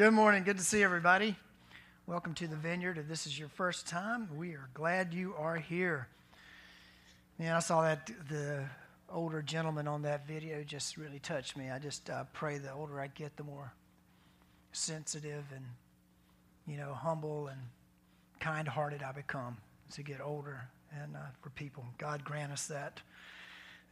Good morning. Good to see everybody. Welcome to the vineyard. If this is your first time, we are glad you are here. Man, I saw that the older gentleman on that video just really touched me. I just uh, pray the older I get, the more sensitive and, you know, humble and kind hearted I become as I get older and uh, for people. God grant us that.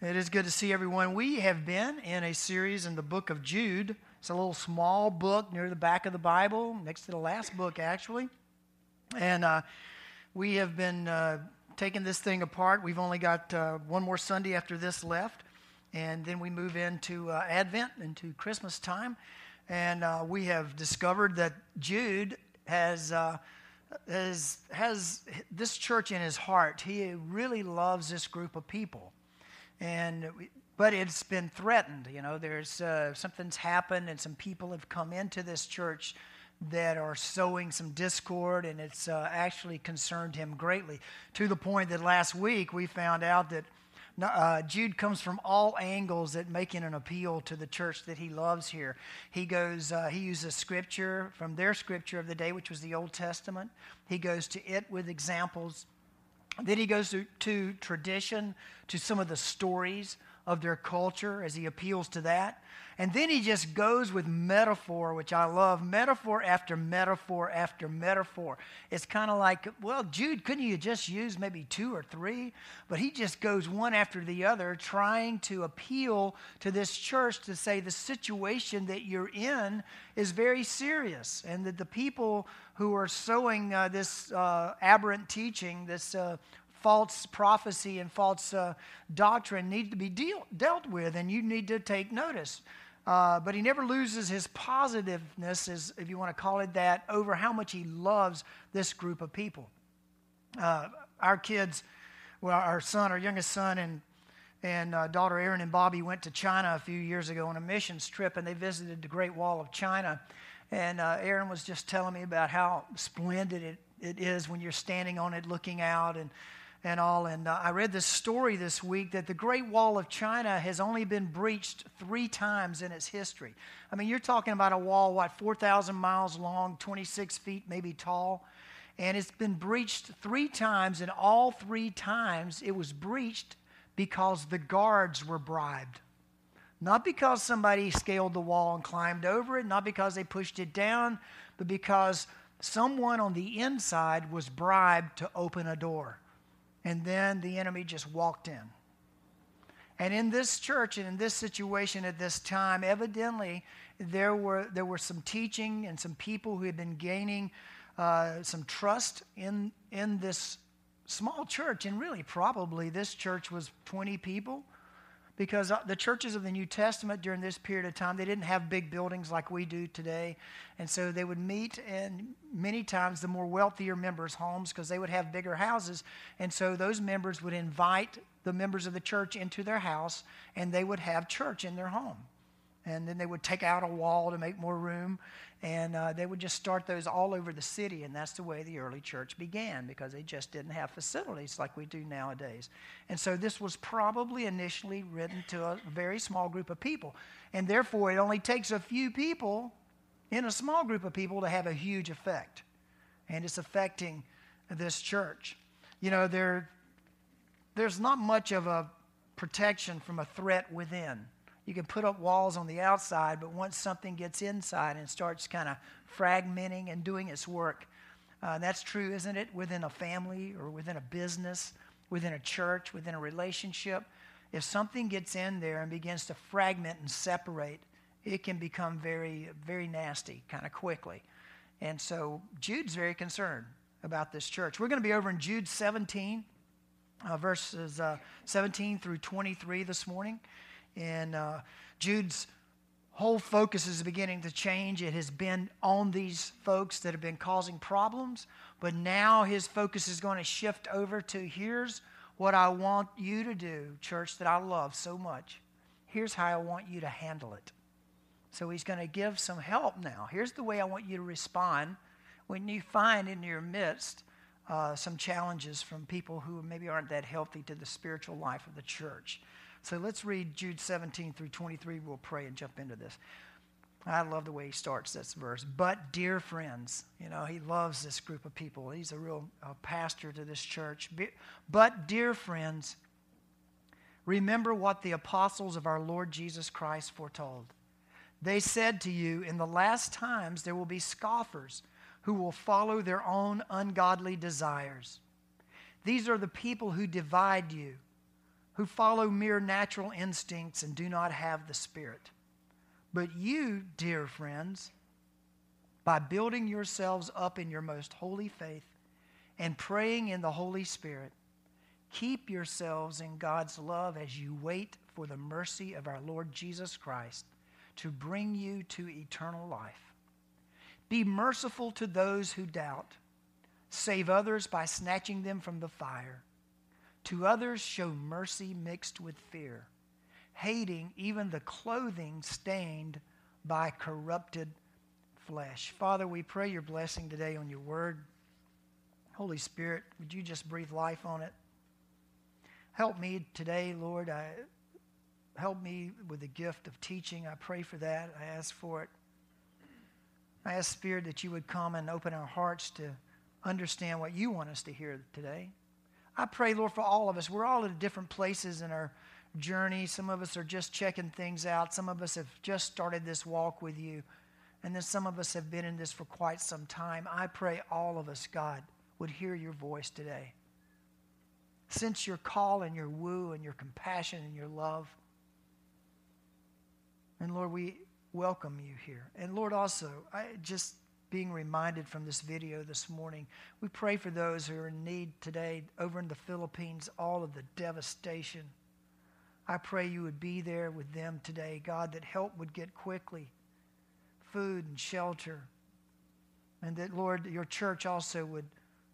It is good to see everyone. We have been in a series in the book of Jude. It's a little small book near the back of the Bible, next to the last book, actually. And uh, we have been uh, taking this thing apart. We've only got uh, one more Sunday after this left, and then we move into uh, Advent, into Christmas time. And uh, we have discovered that Jude has, uh, has, has this church in his heart. He really loves this group of people. And but it's been threatened. You know, there's uh, something's happened, and some people have come into this church that are sowing some discord, and it's uh, actually concerned him greatly to the point that last week we found out that uh, Jude comes from all angles at making an appeal to the church that he loves here. He goes, uh, he uses scripture from their scripture of the day, which was the Old Testament. He goes to it with examples. Then he goes to, to tradition, to some of the stories of their culture as he appeals to that. And then he just goes with metaphor, which I love metaphor after metaphor after metaphor. It's kind of like, well, Jude, couldn't you just use maybe two or three? But he just goes one after the other, trying to appeal to this church to say the situation that you're in is very serious, and that the people who are sowing uh, this uh, aberrant teaching, this uh, false prophecy and false uh, doctrine need to be deal, dealt with, and you need to take notice. Uh, but he never loses his positiveness, as, if you want to call it that, over how much he loves this group of people. Uh, our kids, well, our son, our youngest son, and and uh, daughter Erin and Bobby went to China a few years ago on a missions trip, and they visited the Great Wall of China. And uh, Erin was just telling me about how splendid it, it is when you're standing on it, looking out, and and all. And uh, I read this story this week that the Great Wall of China has only been breached three times in its history. I mean, you're talking about a wall, what, 4,000 miles long, 26 feet maybe tall. And it's been breached three times, and all three times it was breached because the guards were bribed. Not because somebody scaled the wall and climbed over it, not because they pushed it down, but because someone on the inside was bribed to open a door and then the enemy just walked in. And in this church and in this situation at this time, evidently there were, there were some teaching and some people who had been gaining uh, some trust in, in this small church. And really, probably this church was 20 people because uh, the churches of the New Testament during this period of time, they didn't have big buildings like we do today. And so they would meet in many times the more wealthier members' homes because they would have bigger houses. And so those members would invite the members of the church into their house and they would have church in their home. And then they would take out a wall to make more room. And uh, they would just start those all over the city. And that's the way the early church began because they just didn't have facilities like we do nowadays. And so this was probably initially written to a very small group of people. And therefore, it only takes a few people in a small group of people to have a huge effect. And it's affecting this church. You know, there, there's not much of a protection from a threat within you can put up walls on the outside, but once something gets inside and starts kind of fragmenting and doing its work, uh, that's true, isn't it? Within a family or within a business, within a church, within a relationship. If something gets in there and begins to fragment and separate, it can become very, very nasty kind of quickly. And so Jude's very concerned about this church. We're going to be over in Jude 17, uh, verses uh, 17 through 23 this morning. And uh, Jude's whole focus is beginning to change. It has been on these folks that have been causing problems, but now his focus is going to shift over to here's what I want you to do, church, that I love so much. Here's how I want you to handle it. So he's going to give some help now. Here's the way I want you to respond when you find in your midst uh, some challenges from people who maybe aren't that healthy to the spiritual life of the church. So let's read Jude 17 through 23. We'll pray and jump into this. I love the way he starts this verse. But, dear friends, you know, he loves this group of people. He's a real pastor to this church. But, dear friends, remember what the apostles of our Lord Jesus Christ foretold. They said to you, In the last times there will be scoffers who will follow their own ungodly desires. These are the people who divide you, who follow mere natural instincts and do not have the Spirit. But you, dear friends, by building yourselves up in your most holy faith and praying in the Holy Spirit, keep yourselves in God's love as you wait for the mercy of our Lord Jesus Christ to bring you to eternal life. Be merciful to those who doubt. Save others by snatching them from the fire. To others, show mercy mixed with fear hating even the clothing stained by corrupted flesh. Father, we pray your blessing today on your word. Holy Spirit, would you just breathe life on it? Help me today, Lord. I, help me with the gift of teaching. I pray for that. I ask for it. I ask, Spirit, that you would come and open our hearts to understand what you want us to hear today. I pray, Lord, for all of us. We're all at different places in our journey. Some of us are just checking things out. Some of us have just started this walk with you. And then some of us have been in this for quite some time. I pray all of us, God, would hear your voice today. Sense your call and your woo and your compassion and your love. And Lord, we welcome you here. And Lord, also, I just being reminded from this video this morning, we pray for those who are in need today over in the Philippines, all of the devastation I pray you would be there with them today, God, that help would get quickly food and shelter. And that, Lord, your church also would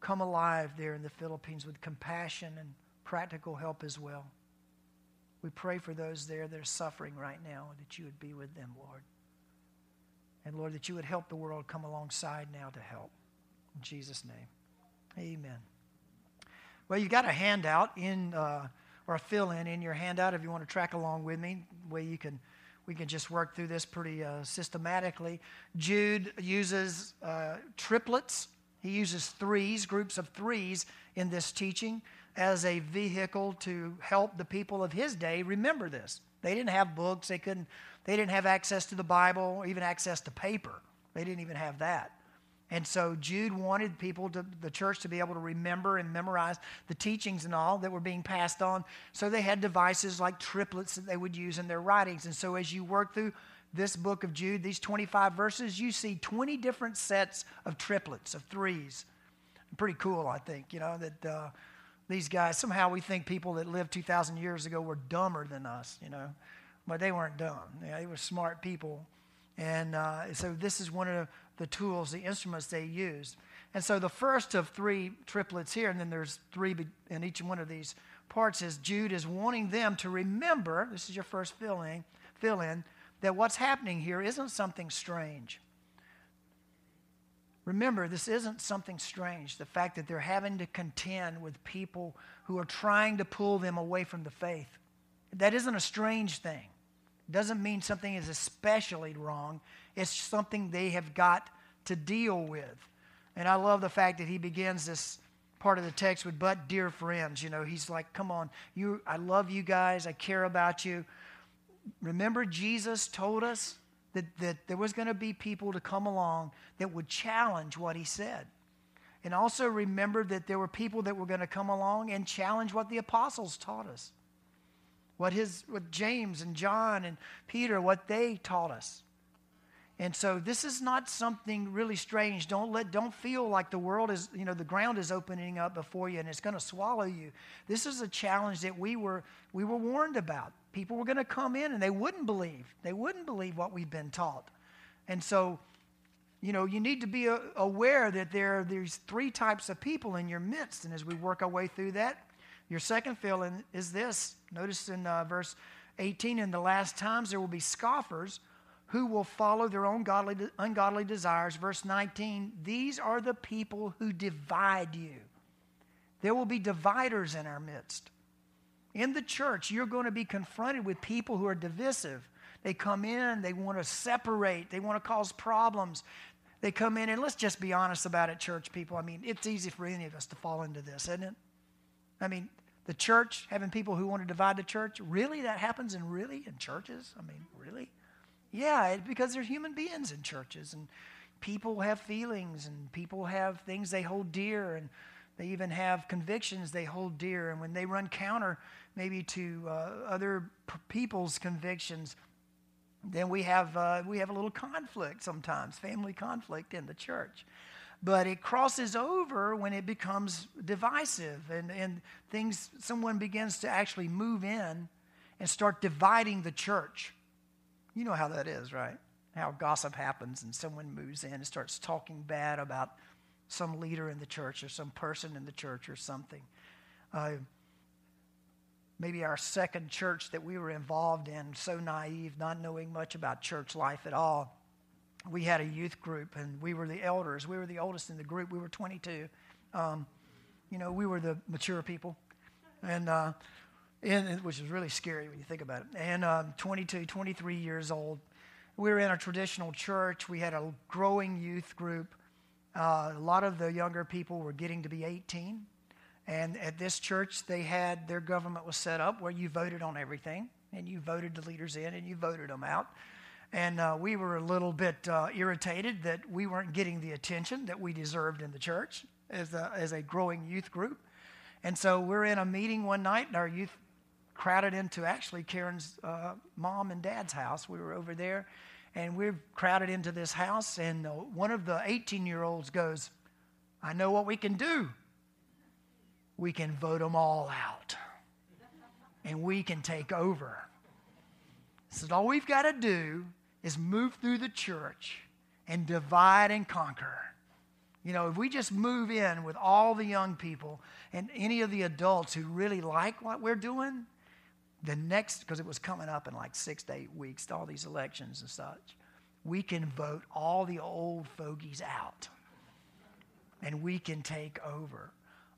come alive there in the Philippines with compassion and practical help as well. We pray for those there that are suffering right now, that you would be with them, Lord. And Lord, that you would help the world come alongside now to help. In Jesus' name, amen. Well, you got a handout in. Uh, or a fill in in your handout if you want to track along with me. Way you can, we can just work through this pretty uh, systematically. Jude uses uh, triplets. He uses threes, groups of threes in this teaching as a vehicle to help the people of his day remember this. They didn't have books. They couldn't. They didn't have access to the Bible, or even access to paper. They didn't even have that. And so Jude wanted people to the church to be able to remember and memorize the teachings and all that were being passed on. So they had devices like triplets that they would use in their writings. And so as you work through this book of Jude, these 25 verses, you see 20 different sets of triplets, of threes. Pretty cool, I think, you know, that uh, these guys, somehow we think people that lived 2,000 years ago were dumber than us, you know, but they weren't dumb. they were smart people. And uh, so this is one of the tools, the instruments they used. And so the first of three triplets here, and then there's three in each one of these parts, is Jude is wanting them to remember this is your first fill in, fill in that what's happening here isn't something strange. Remember, this isn't something strange. The fact that they're having to contend with people who are trying to pull them away from the faith. That isn't a strange thing. Doesn't mean something is especially wrong. It's something they have got to deal with. And I love the fact that he begins this part of the text with but dear friends you know he's like come on you i love you guys i care about you remember jesus told us that, that there was going to be people to come along that would challenge what he said and also remember that there were people that were going to come along and challenge what the apostles taught us what his what james and john and peter what they taught us and so this is not something really strange. Don't let don't feel like the world is, you know, the ground is opening up before you and it's going to swallow you. This is a challenge that we were we were warned about. People were going to come in and they wouldn't believe. They wouldn't believe what we've been taught. And so, you know, you need to be aware that there are these three types of people in your midst. And as we work our way through that, your second feeling is this. Notice in uh, verse 18, in the last times there will be scoffers who will follow their own godly, ungodly desires. Verse 19, these are the people who divide you. There will be dividers in our midst. In the church, you're going to be confronted with people who are divisive. They come in, they want to separate, they want to cause problems. They come in, and let's just be honest about it, church people. I mean, it's easy for any of us to fall into this, isn't it? I mean, the church, having people who want to divide the church, really? That happens in really? In churches? I mean, really? Yeah, because there's human beings in churches, and people have feelings, and people have things they hold dear, and they even have convictions they hold dear. And when they run counter maybe to uh, other people's convictions, then we have, uh, we have a little conflict sometimes, family conflict in the church. But it crosses over when it becomes divisive and, and things, someone begins to actually move in and start dividing the church. You know how that is, right? How gossip happens and someone moves in and starts talking bad about some leader in the church or some person in the church or something. Uh, maybe our second church that we were involved in, so naive, not knowing much about church life at all. We had a youth group, and we were the elders. We were the oldest in the group. We were 22. Um, you know, we were the mature people, and, uh, and which is really scary when you think about it. And um, 22, 23 years old. We were in a traditional church. We had a growing youth group. Uh, a lot of the younger people were getting to be 18. And at this church, they had their government was set up where you voted on everything, and you voted the leaders in, and you voted them out. And uh, we were a little bit uh, irritated that we weren't getting the attention that we deserved in the church as a, as a growing youth group. And so we're in a meeting one night, and our youth crowded into actually Karen's uh, mom and dad's house. We were over there, and we're crowded into this house, and one of the 18 year olds goes, I know what we can do. We can vote them all out, and we can take over. So all we've got to do is move through the church and divide and conquer. You know, if we just move in with all the young people and any of the adults who really like what we're doing, the next, because it was coming up in like six to eight weeks, all these elections and such, we can vote all the old fogies out and we can take over.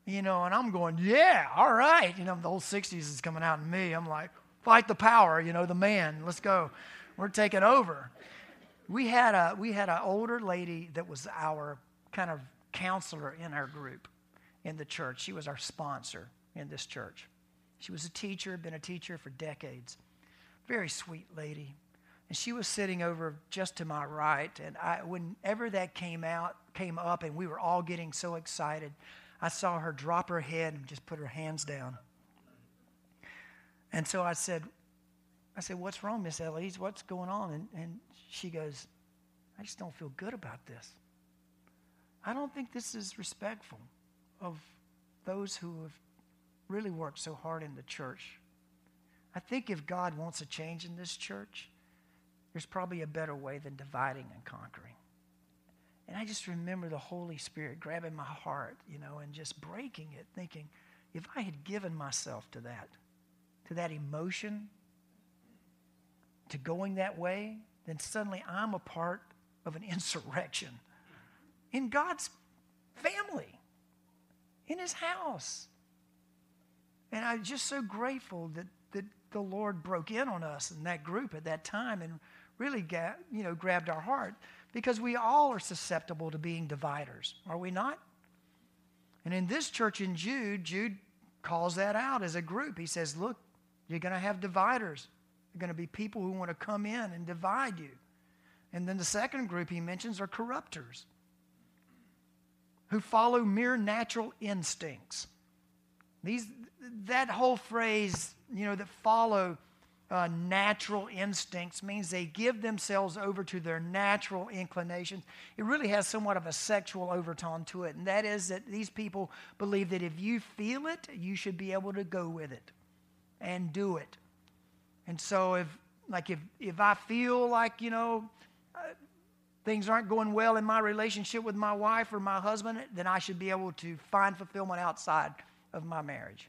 You know, and I'm going, yeah, all right. You know, the old 60s is coming out in me. I'm like, fight the power, you know, the man, let's go. We're taking over. We had a we had an older lady that was our kind of counselor in our group in the church. She was our sponsor in this church. She was a teacher, been a teacher for decades. Very sweet lady. And she was sitting over just to my right. And I, whenever that came out, came up, and we were all getting so excited, I saw her drop her head and just put her hands down. And so I said, I said, What's wrong, Miss Elise? What's going on? And, and she goes, I just don't feel good about this. I don't think this is respectful of those who have really worked so hard in the church. I think if God wants a change in this church, there's probably a better way than dividing and conquering. And I just remember the Holy Spirit grabbing my heart, you know, and just breaking it, thinking, if I had given myself to that, to that emotion, to going that way, then suddenly I'm a part of an insurrection in God's family, in His house. And I'm just so grateful that, that the Lord broke in on us in that group at that time and really got, you know, grabbed our heart because we all are susceptible to being dividers, are we not? And in this church in Jude, Jude calls that out as a group. He says, Look, you're going to have dividers. There are going to be people who want to come in and divide you. And then the second group he mentions are corrupters who follow mere natural instincts. These, that whole phrase, you know, that follow uh, natural instincts means they give themselves over to their natural inclinations. It really has somewhat of a sexual overtone to it, and that is that these people believe that if you feel it, you should be able to go with it and do it. And so if like if if I feel like, you know, uh, things aren't going well in my relationship with my wife or my husband, then I should be able to find fulfillment outside of my marriage.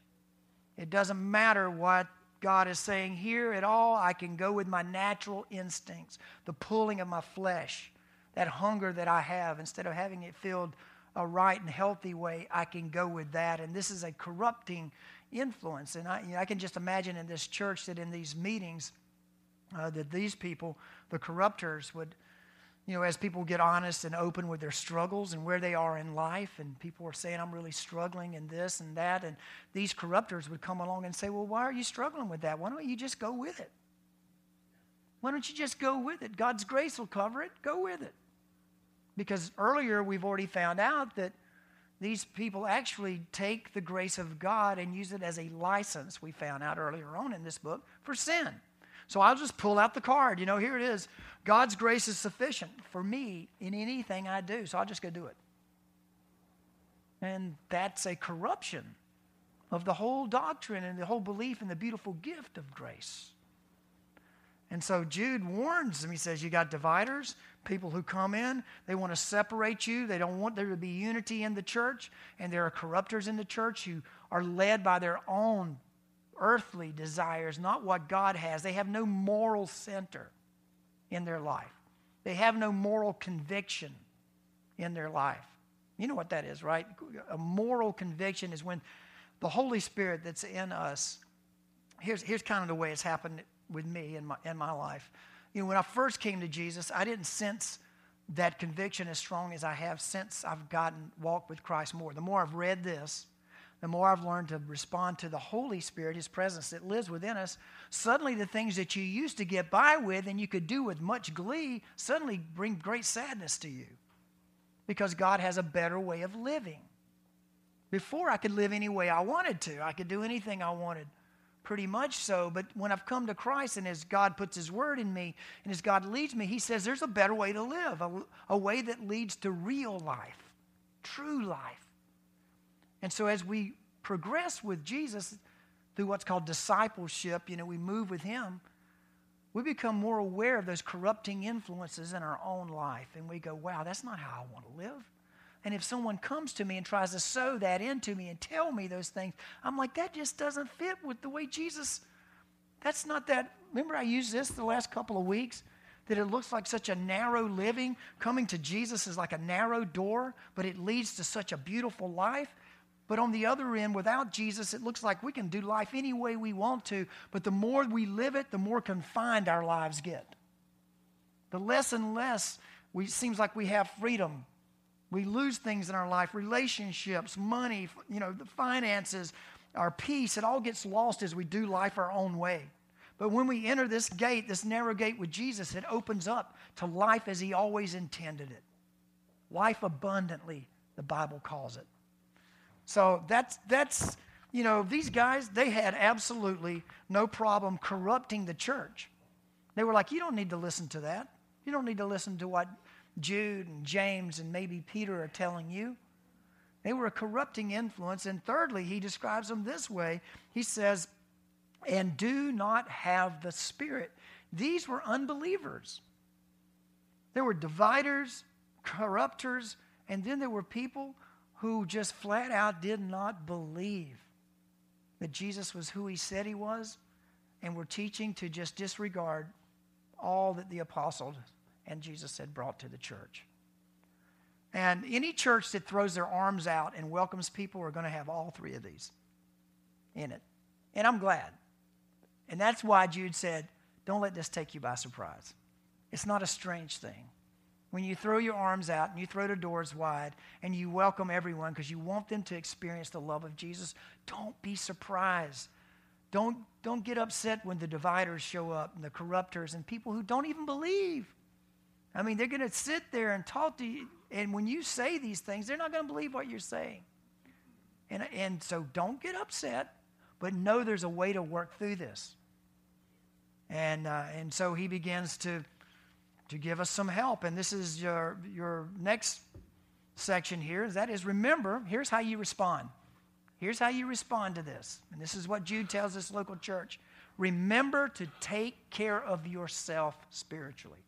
It doesn't matter what God is saying here at all. I can go with my natural instincts, the pulling of my flesh, that hunger that I have. Instead of having it filled a right and healthy way, I can go with that. And this is a corrupting influence. And I, you know, I can just imagine in this church that in these meetings, uh, that these people, the corruptors, would you know, as people get honest and open with their struggles and where they are in life, and people are saying, I'm really struggling in this and that, and these corruptors would come along and say, Well, why are you struggling with that? Why don't you just go with it? Why don't you just go with it? God's grace will cover it. Go with it. Because earlier we've already found out that these people actually take the grace of God and use it as a license, we found out earlier on in this book, for sin. So I'll just pull out the card. You know, here it is. God's grace is sufficient for me in anything I do. So I'll just go do it. And that's a corruption of the whole doctrine and the whole belief in the beautiful gift of grace. And so Jude warns them. He says, You got dividers, people who come in, they want to separate you. They don't want there to be unity in the church. And there are corruptors in the church who are led by their own earthly desires, not what God has. They have no moral center in their life, they have no moral conviction in their life. You know what that is, right? A moral conviction is when the Holy Spirit that's in us. Here's, here's kind of the way it's happened with me in my, in my life. You know, when I first came to Jesus, I didn't sense that conviction as strong as I have since I've gotten walked with Christ more. The more I've read this, the more I've learned to respond to the Holy Spirit, His presence that lives within us, suddenly the things that you used to get by with and you could do with much glee suddenly bring great sadness to you because God has a better way of living. Before, I could live any way I wanted to, I could do anything I wanted, pretty much so. But when I've come to Christ and as God puts His word in me and as God leads me, He says there's a better way to live, a, a way that leads to real life, true life. And so as we progress with Jesus through what's called discipleship, you know, we move with him, we become more aware of those corrupting influences in our own life. And we go, wow, that's not how I want to live. And if someone comes to me and tries to sow that into me and tell me those things, I'm like, that just doesn't fit with the way Jesus, that's not that. Remember, I used this the last couple of weeks? That it looks like such a narrow living. Coming to Jesus is like a narrow door, but it leads to such a beautiful life. But on the other end, without Jesus, it looks like we can do life any way we want to, but the more we live it, the more confined our lives get. The less and less we seems like we have freedom. We lose things in our life, relationships, money, you know, the finances, our peace, it all gets lost as we do life our own way. But when we enter this gate, this narrow gate with Jesus, it opens up to life as he always intended it. Life abundantly, the Bible calls it. So that's, that's, you know, these guys, they had absolutely no problem corrupting the church. They were like, you don't need to listen to that. You don't need to listen to what Jude and James and maybe Peter are telling you. They were a corrupting influence. And thirdly, he describes them this way He says, and do not have the Spirit. These were unbelievers. There were dividers, corruptors, and then there were people who just flat out did not believe that Jesus was who he said he was and were teaching to just disregard all that the apostles and Jesus had brought to the church. And any church that throws their arms out and welcomes people are going to have all three of these in it. And I'm glad. And that's why Jude said, don't let this take you by surprise. It's not a strange thing when you throw your arms out and you throw the doors wide and you welcome everyone because you want them to experience the love of Jesus, don't be surprised. Don't, don't get upset when the dividers show up and the corruptors and people who don't even believe. I mean, they're going to sit there and talk to you, and when you say these things, they're not going to believe what you're saying. And, and so don't get upset, but know there's a way to work through this. And, uh, and so he begins to to give us some help. And this is your, your next section here. That is, remember, here's how you respond. Here's how you respond to this. And this is what Jude tells this local church. remember to take care of yourself spiritually.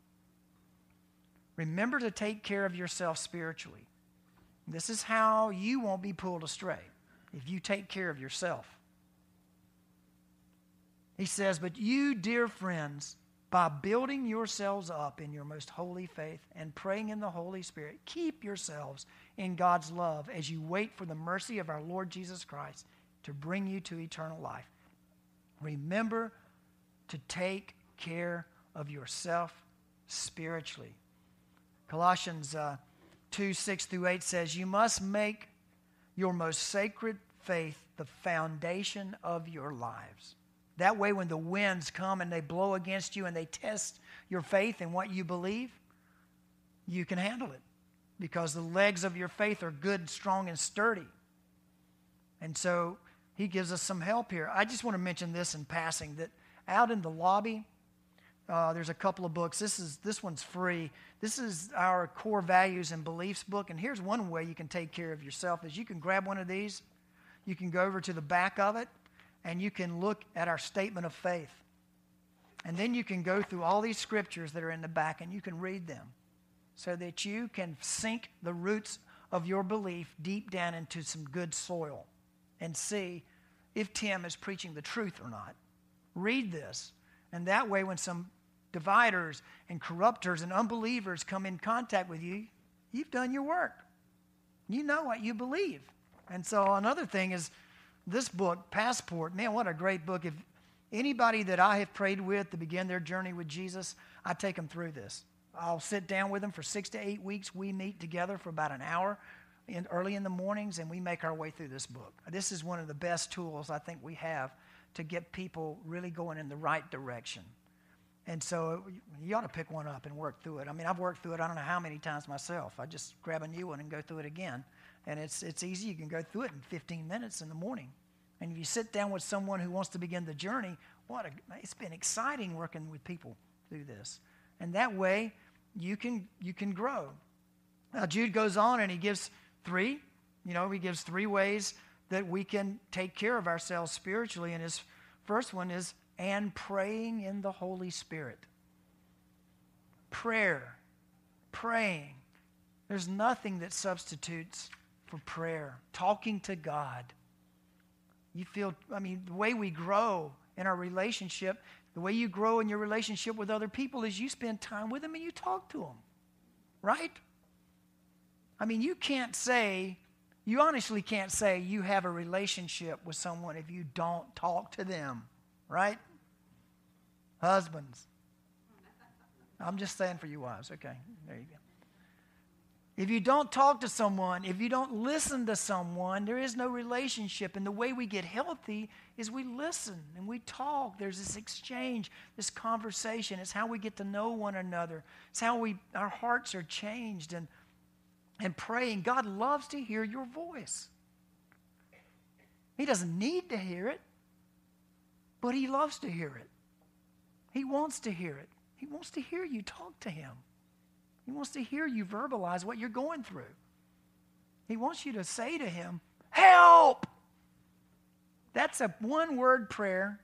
Remember to take care of yourself spiritually. This is how you won't be pulled astray if you take care of yourself. He says, But you, dear friends, by building yourselves up in your most holy faith and praying in the Holy Spirit, keep yourselves in God's love as you wait for the mercy of our Lord Jesus Christ to bring you to eternal life. Remember to take care of yourself spiritually. Colossians uh, 2 6 through 8 says, You must make your most sacred faith the foundation of your lives. That way, when the winds come and they blow against you and they test your faith and what you believe, you can handle it because the legs of your faith are good, strong, and sturdy. And so he gives us some help here. I just want to mention this in passing that out in the lobby, uh, there's a couple of books. This is this one's free. This is our core values and beliefs book. And here's one way you can take care of yourself: is you can grab one of these, you can go over to the back of it, and you can look at our statement of faith. And then you can go through all these scriptures that are in the back and you can read them so that you can sink the roots of your belief deep down into some good soil and see if Tim is preaching the truth or not. Read this. And that way, when some dividers and corruptors and unbelievers come in contact with you, you've done your work. You know what you believe. And so, another thing is this book, Passport, man, what a great book. If anybody that I have prayed with to begin their journey with Jesus, I take them through this. I'll sit down with them for six to eight weeks. We meet together for about an hour in, early in the mornings, and we make our way through this book. This is one of the best tools I think we have to get people really going in the right direction. And so uh, you ought to pick one up and work through it. I mean, I've worked through it I don't know how many times myself. I just grab a new one and go through it again. And it's, it's easy. You can go through it in 15 minutes in the morning. And if you sit down with someone who wants to begin the journey, what a, it's been exciting working with people through this. And that way, you can, you can grow. Now, Jude goes on and he gives three, you know, he gives three ways that we can take care of ourselves spiritually. And his first one is, and praying in the Holy Spirit. Prayer, praying. There's nothing that substitutes for prayer, talking to God. You feel, I mean, the way we grow in our relationship, the way you grow in your relationship with other people is you spend time with them and you talk to them, right? I mean, you can't say, you honestly can't say you have a relationship with someone if you don't talk to them, right? Husbands. I'm just saying for you wives. Okay, there you go. If you don't talk to someone, if you don't listen to someone, there is no relationship. And the way we get healthy is we listen and we talk. There's this exchange, this conversation. It's how we get to know one another. It's how we our hearts are changed and and praying. God loves to hear your voice. He doesn't need to hear it, but he loves to hear it. He wants to hear it. He wants to hear you talk to him. He wants to hear you verbalize what you're going through. He wants you to say to him, Help! That's a one word prayer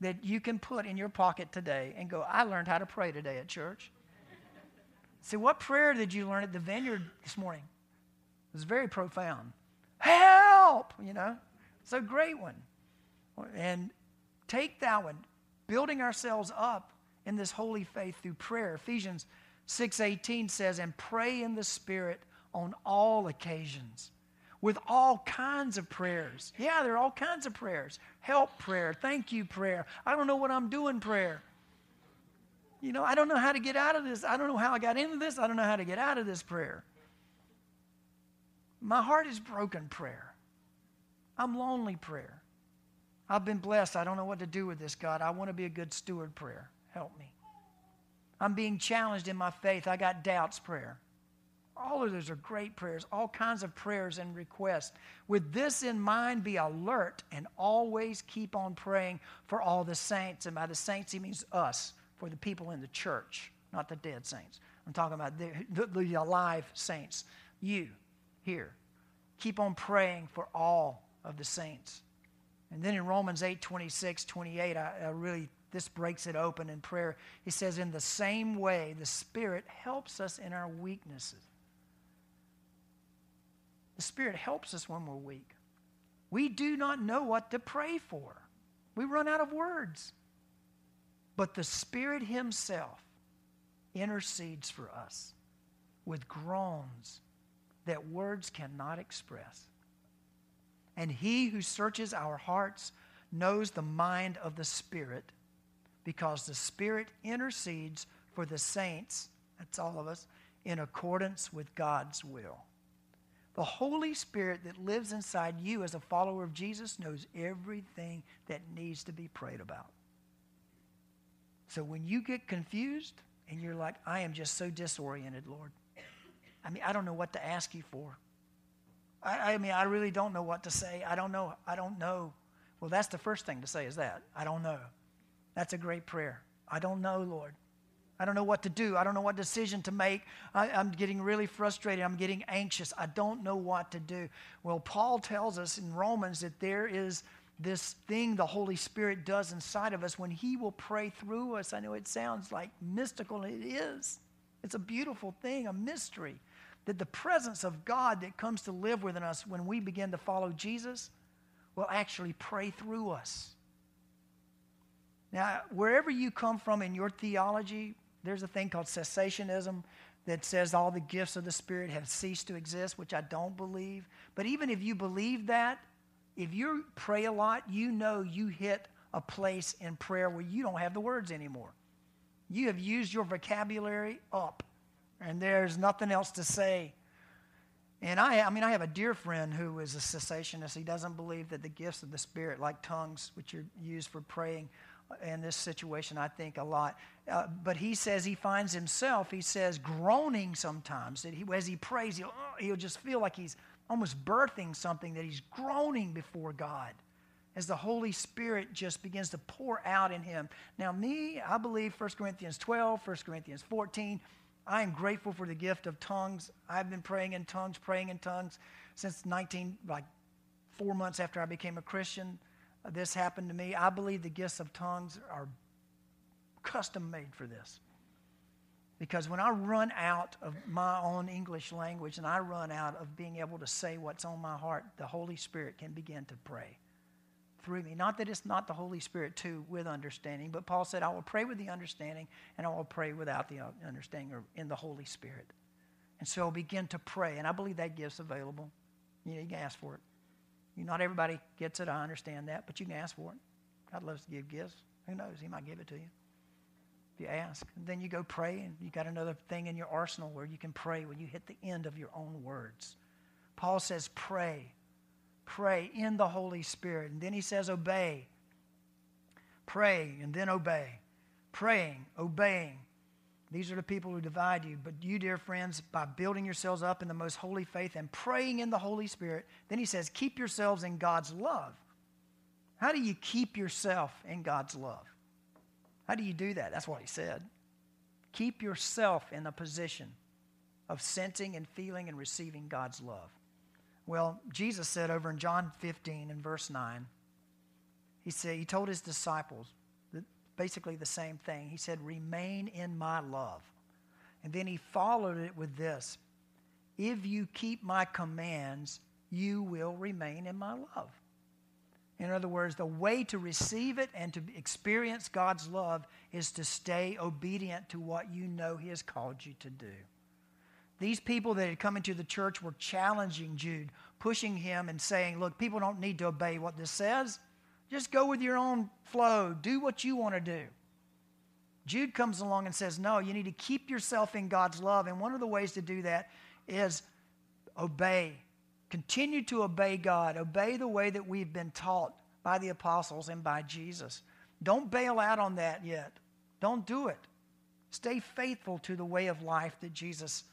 that you can put in your pocket today and go, I learned how to pray today at church. See, what prayer did you learn at the vineyard this morning? It was very profound. Help! You know, it's a great one. And take that one, building ourselves up in this holy faith through prayer. Ephesians 6:18 says, "And pray in the Spirit on all occasions." With all kinds of prayers. Yeah, there are all kinds of prayers. Help prayer, thank you prayer. I don't know what I'm doing prayer. You know, I don't know how to get out of this. I don't know how I got into this. I don't know how to get out of this prayer. My heart is broken prayer. I'm lonely prayer. I've been blessed. I don't know what to do with this, God. I want to be a good steward prayer. Help me. I'm being challenged in my faith. I got doubts prayer. All of those are great prayers, all kinds of prayers and requests. With this in mind, be alert and always keep on praying for all the saints. And by the saints, he means us, for the people in the church, not the dead saints. I'm talking about the, the, the alive saints. You here. Keep on praying for all of the saints. And then in Romans 8 26, 28, I, I really, this breaks it open in prayer. He says, In the same way, the Spirit helps us in our weaknesses. The Spirit helps us when we're weak. We do not know what to pray for, we run out of words. But the Spirit Himself intercedes for us with groans that words cannot express. And he who searches our hearts knows the mind of the Spirit because the Spirit intercedes for the saints, that's all of us, in accordance with God's will. The Holy Spirit that lives inside you as a follower of Jesus knows everything that needs to be prayed about. So when you get confused and you're like, I am just so disoriented, Lord, I mean, I don't know what to ask you for. I, I mean, I really don't know what to say. I don't know. I don't know. Well, that's the first thing to say is that. I don't know. That's a great prayer. I don't know, Lord. I don't know what to do. I don't know what decision to make. I, am getting really frustrated. I'm getting anxious. I don't know what to do. Well, Paul tells us in Romans that there is this thing the Holy Spirit does inside of us when He will pray through us. I know it sounds like mystical, it is. It's a beautiful thing, a mystery that the presence of God that comes to live within us when we begin to follow Jesus will actually pray through us. Now, wherever you come from in your theology, there's a thing called cessationism that says all the gifts of the Spirit have ceased to exist, which I don't believe. But even if you believe that, if you pray a lot, you know you hit a place in prayer where you don't have the words anymore. You have used your vocabulary up and there's nothing else to say. And I, I mean, I have a dear friend who is a cessationist. He doesn't believe that the gifts of the Spirit, like tongues, which are used for praying in this situation, I think a lot. Uh, but he says he finds himself, he says, groaning sometimes. That he, as he prays, he'll, oh, he'll just feel like he's almost birthing something, that he's groaning before God as the Holy Spirit just begins to pour out in him. Now, me, I believe 1 Corinthians 12, 1 Corinthians 14, I am grateful for the gift of tongues. I've been praying in tongues, praying in tongues since 19, like four months after I became a Christian. Uh, this happened to me. I believe the gifts of tongues are custom made for this. Because when I run out of my own English language and I run out of being able to say what's on my heart, the Holy Spirit can begin to pray through me. Not that it's not the Holy Spirit too with understanding, but Paul said, I will pray with the understanding and I will pray without the uh, understanding or in the Holy Spirit. And so begin to pray. And I believe that gift's available. You, know, you can ask for it. You, not everybody gets it, I understand that, but you can ask for it. God loves to give gifts. Who knows? He might give it to you. If you ask. And then you go pray, and you got another thing in your arsenal where you can pray when you hit the end of your own words. Paul says, pray pray in the Holy Spirit. And then he says, obey. Pray and then obey. Praying, obeying. These are the people who divide you. But you, dear friends, by building yourselves up in the most holy faith and praying in the Holy Spirit, then he says, keep yourselves in God's love. How do you keep yourself in God's love? How do you do that? That's what he said. Keep yourself in a position of sensing and feeling and receiving God's love. Well, Jesus said over in John 15 and verse 9, he said, he told his disciples basically the same thing. He said, Remain in my love. And then he followed it with this If you keep my commands, you will remain in my love. In other words, the way to receive it and to experience God's love is to stay obedient to what you know He has called you to do. These people that had come into the church were challenging Jude, pushing him and saying, Look, people don't need to obey what this says. Just go with your own flow. Do what you want to do. Jude comes along and says, No, you need to keep yourself in God's love. And one of the ways to do that is obey. Continue to obey God. Obey the way that we've been taught by the apostles and by Jesus. Don't bail out on that yet. Don't do it. Stay faithful to the way of life that Jesus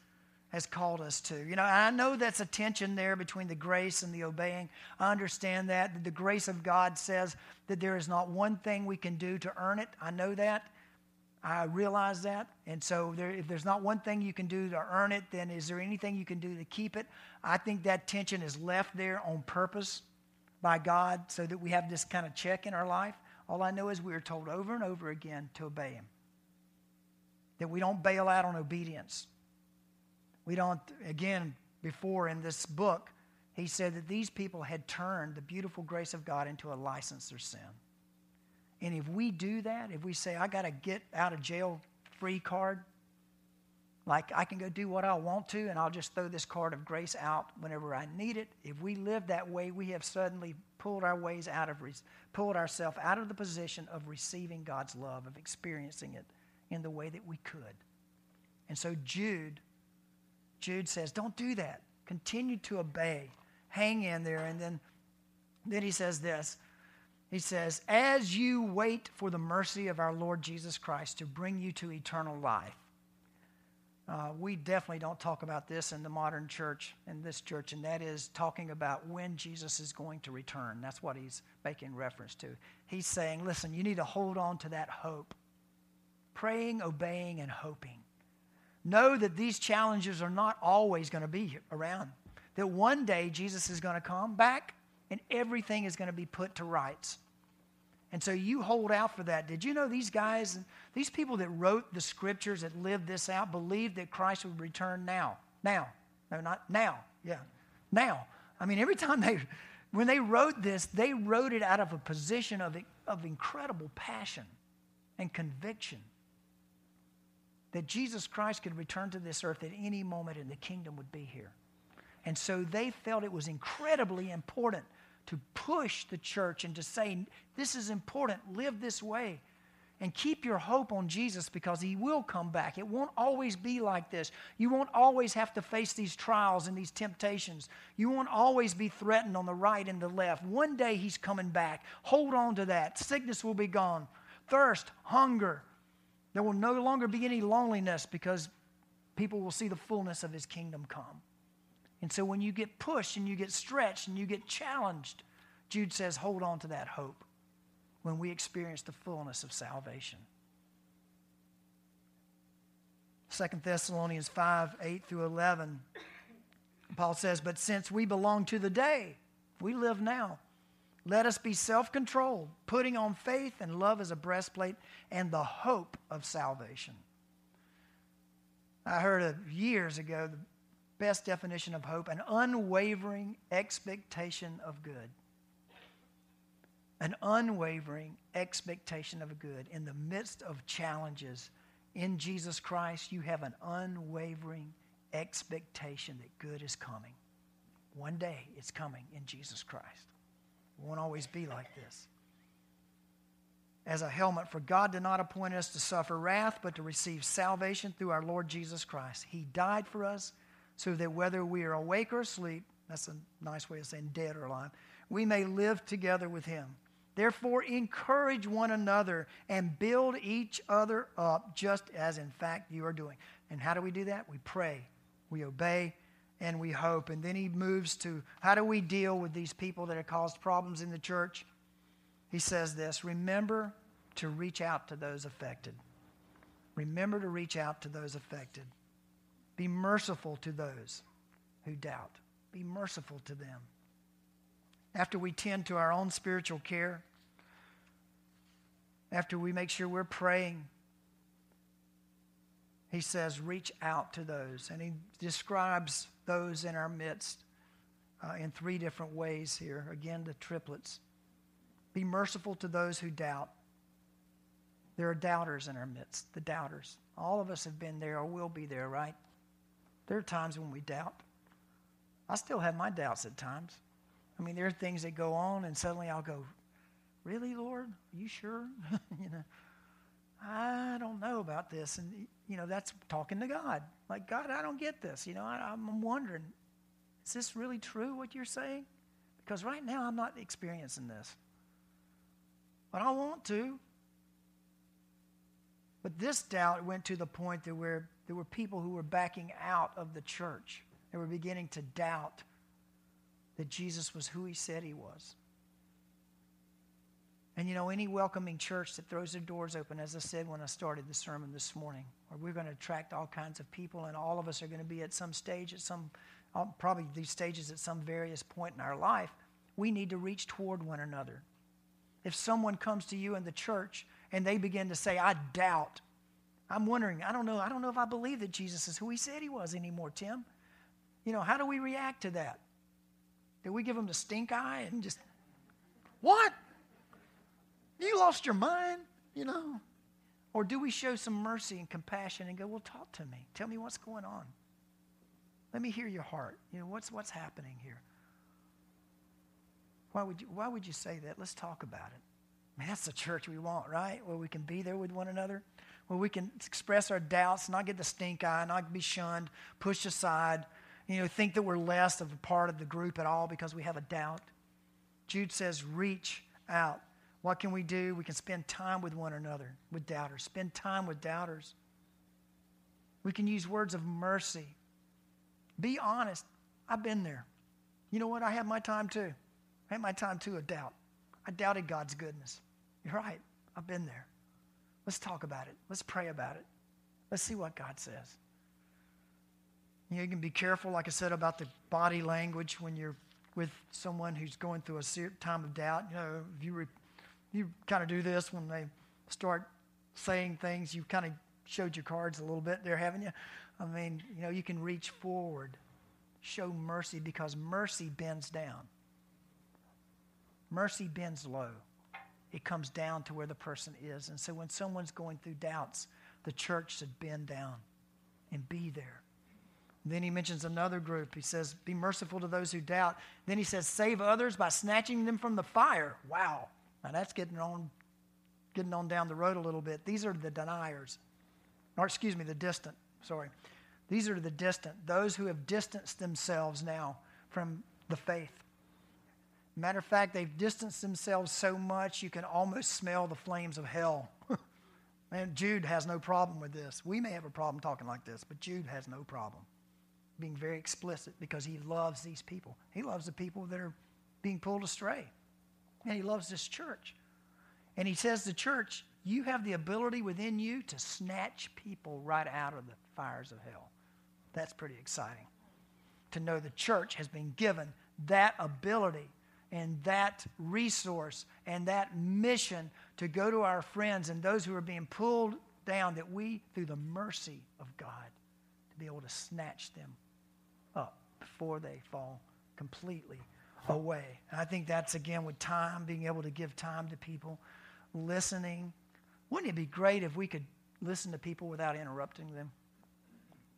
has called us to. You know, I know that's a tension there between the grace and the obeying. I understand that. The grace of God says that there is not one thing we can do to earn it. I know that. I realize that. And so there, if there's not one thing you can do to earn it, then is there anything you can do to keep it? I think that tension is left there on purpose. by God so that we have this kind of check in our life. All I know is we are told over and over again to obey Him. That we don't bail out on obedience. We don't, again, before in this book, he said that these people had turned the beautiful grace of God into a license sin. And if we do that, if we say, I got to get out of jail free card, like I can go do what I want to and I'll just throw this card of grace out whenever I need it. If we live that way, we have suddenly pulled our ways out of pulled ourselves out of the position of receiving God's love, of experiencing it in the way that we could. And so Jude Jude says, don't do that. Continue to obey. Hang in there and then then he says this. He says, As you wait for the mercy of our Lord Jesus Christ to bring you to eternal life. Uh, we definitely don't talk about this in the modern church, in this church, and that is talking about when Jesus is going to return. That's what he's making reference to. He's saying, listen, you need to hold on to that hope. Praying, obeying, and hoping. Know that these challenges are not always going to be around. That one day Jesus is going to come back and everything is going to be put to rights. And so you hold out for that. Did you know these guys, these people that wrote the scriptures that lived this out, believed that Christ would return now? Now. No, not now. Yeah. Now. I mean, every time they, when they wrote this, they wrote it out of a position of, of incredible passion and conviction that Jesus Christ could return to this earth at any moment and the kingdom would be here. And so they felt it was incredibly important to push the church and to say, this is important, live this way. And keep your hope on Jesus because he will come back. It won't always be like this. You won't always have to face these trials and these temptations. You won't always be threatened on the right and the left. One day he's coming back. Hold on to that. Sickness will be gone. Thirst, hunger. There will no longer be any loneliness because people will see the fullness of his kingdom come. And so when you get pushed and you get stretched and you get challenged, Jude says, hold on to that hope when we experience the fullness of salvation. 2 Thessalonians 5 8 through 11, Paul says, But since we belong to the day, we live now. Let us be self controlled, putting on faith and love as a breastplate and the hope of salvation. I heard of years ago the best definition of hope an unwavering expectation of good. An unwavering expectation of good. In the midst of challenges in Jesus Christ, you have an unwavering expectation that good is coming. One day it's coming in Jesus Christ. Won't always be like this. As a helmet, for God did not appoint us to suffer wrath, but to receive salvation through our Lord Jesus Christ. He died for us so that whether we are awake or asleep, that's a nice way of saying dead or alive, we may live together with him. Therefore, encourage one another and build each other up, just as in fact you are doing. And how do we do that? We pray, we obey, and we hope. And then he moves to how do we deal with these people that have caused problems in the church? He says this Remember to reach out to those affected. Remember to reach out to those affected. Be merciful to those who doubt. Be merciful to them. After we tend to our own spiritual care, after we make sure we're praying, he says, reach out to those. And he describes those in our midst uh, in three different ways here. Again, the triplets. Be merciful to those who doubt. There are doubters in our midst, the doubters. All of us have been there or will be there, right? There are times when we doubt. I still have my doubts at times. I mean, there are things that go on, and suddenly I'll go, Really, Lord? Are you sure? you know, I don't know about this. And, you know, that's talking to God. Like, God, I don't get this. You know, I, I'm wondering, is this really true what you're saying? Because right now I'm not experiencing this. But I want to. But this doubt went to the point that where there were people who were backing out of the church. They were beginning to doubt that Jesus was who he said he was. And you know, any welcoming church that throws their doors open, as I said when I started the sermon this morning, where we're going to attract all kinds of people, and all of us are going to be at some stage, at some, uh, probably these stages at some various point in our life, we need to reach toward one another. If someone comes to you in the church and they begin to say, I doubt, I'm wondering, I don't know, I don't know if I believe that Jesus is who he said he was anymore, Tim. You know, how do we react to that? Do we give them the stink eye and just, what? You lost your mind, you know? Or do we show some mercy and compassion and go, well, talk to me. Tell me what's going on. Let me hear your heart. You know, what's, what's happening here? Why would, you, why would you say that? Let's talk about it. I mean, that's the church we want, right? Where we can be there with one another, where we can express our doubts, not get the stink eye, not be shunned, pushed aside, you know, think that we're less of a part of the group at all because we have a doubt. Jude says, reach out. What can we do? We can spend time with one another, with doubters. Spend time with doubters. We can use words of mercy. Be honest. I've been there. You know what? I had my time too. I had my time too of doubt. I doubted God's goodness. You're right. I've been there. Let's talk about it. Let's pray about it. Let's see what God says. You, know, you can be careful, like I said, about the body language when you're with someone who's going through a time of doubt. You know, if you, re, you kind of do this when they start saying things, you kind of showed your cards a little bit there, haven't you? I mean, you know, you can reach forward, show mercy because mercy bends down. Mercy bends low. It comes down to where the person is. And so when someone's going through doubts, the church should bend down and be there. And then he mentions another group. He says, Be merciful to those who doubt. Then he says, Save others by snatching them from the fire. Wow. Now that's getting on, getting on down the road a little bit. These are the deniers. Or excuse me, the distant. Sorry. These are the distant, those who have distanced themselves now from the faith. Matter of fact, they've distanced themselves so much you can almost smell the flames of hell. Man, Jude has no problem with this. We may have a problem talking like this, but Jude has no problem being very explicit because he loves these people. He loves the people that are being pulled astray. And he loves this church. And he says the church, you have the ability within you to snatch people right out of the fires of hell. That's pretty exciting. To know the church has been given that ability and that resource and that mission to go to our friends and those who are being pulled down, that we, through the mercy of God, to be able to snatch them up before they fall completely away. And I think that's again with time, being able to give time to people, listening. Wouldn't it be great if we could listen to people without interrupting them?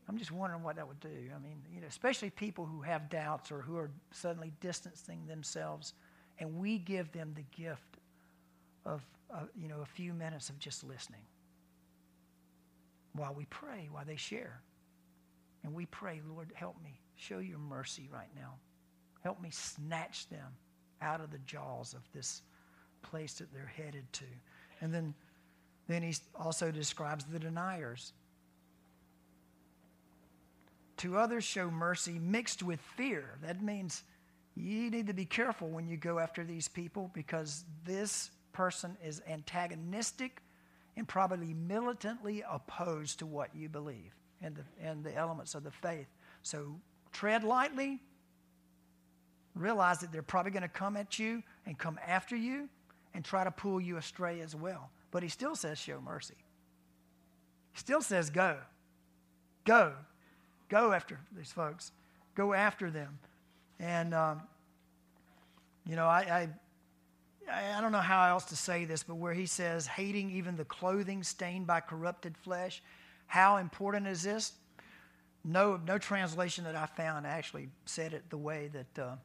I'm just wondering what that would do. I mean, you know, especially people who have doubts or who are suddenly distancing themselves, and we give them the gift of, uh, you know, a few minutes of just listening while we pray, while they share. And we pray, Lord, help me. Show your mercy right now. Help me snatch them out of the jaws of this place that they're headed to. And then, then he also describes the deniers. To others, show mercy mixed with fear. That means you need to be careful when you go after these people because this person is antagonistic and probably militantly opposed to what you believe and the, and the elements of the faith. So tread lightly. Realize that they're probably going to come at you and come after you and try to pull you astray as well. But he still says, show mercy. He still says, go. Go. Go after these folks. Go after them. And, um, you know, I, I, I don't know how else to say this, but where he says, hating even the clothing stained by corrupted flesh, how important is this? No, no translation that I found actually said it the way that, uh,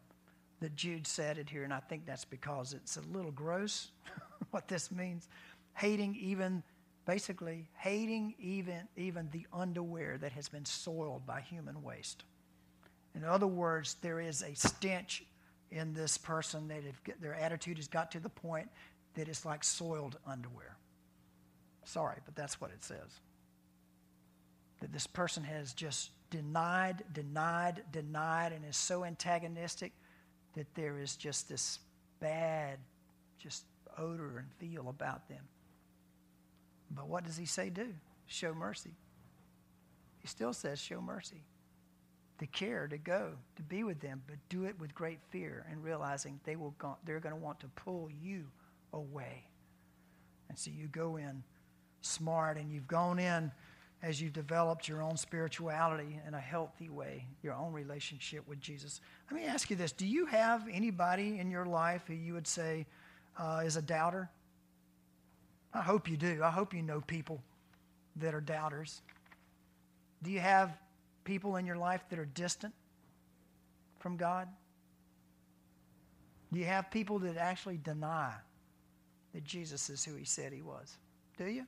that Jude said it here, and I think that's because it's a little gross what this means. Hating even basically hating even, even the underwear that has been soiled by human waste. In other words, there is a stench in this person that if their attitude has got to the point that it's like soiled underwear. Sorry, but that's what it says. That this person has just denied, denied, denied, and is so antagonistic that there is just this bad, just odor and feel about them. But what does he say do? Show mercy. He still says, show mercy. the care to go to be with them, but do it with great fear and realizing they will go, they're going to want to pull you away. And so you go in smart and you've gone in as you've developed your own spirituality in a healthy way, your own relationship with Jesus. Let me ask you this Do you have anybody in your life who you would say uh, is a doubter? I hope you do. I hope you know people that are doubters. Do you have people in your life that are distant from God? Do you have people that actually deny that Jesus is who he said he was? Do you?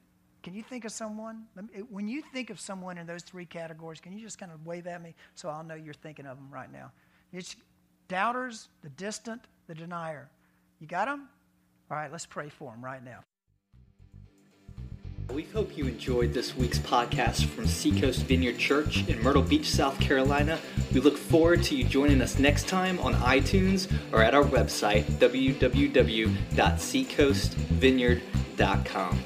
Can you think of someone? When you think of someone in those three categories, can you just kind of wave at me so I'll know you're thinking of them right now? It's doubters, the distant, the denier. You got them? All right, let's pray for them right now. We hope you enjoyed this week's podcast from Seacoast Vineyard Church in Myrtle Beach, South Carolina. We look forward to you joining us next time on iTunes or at our website, www.seacoastvineyard.com.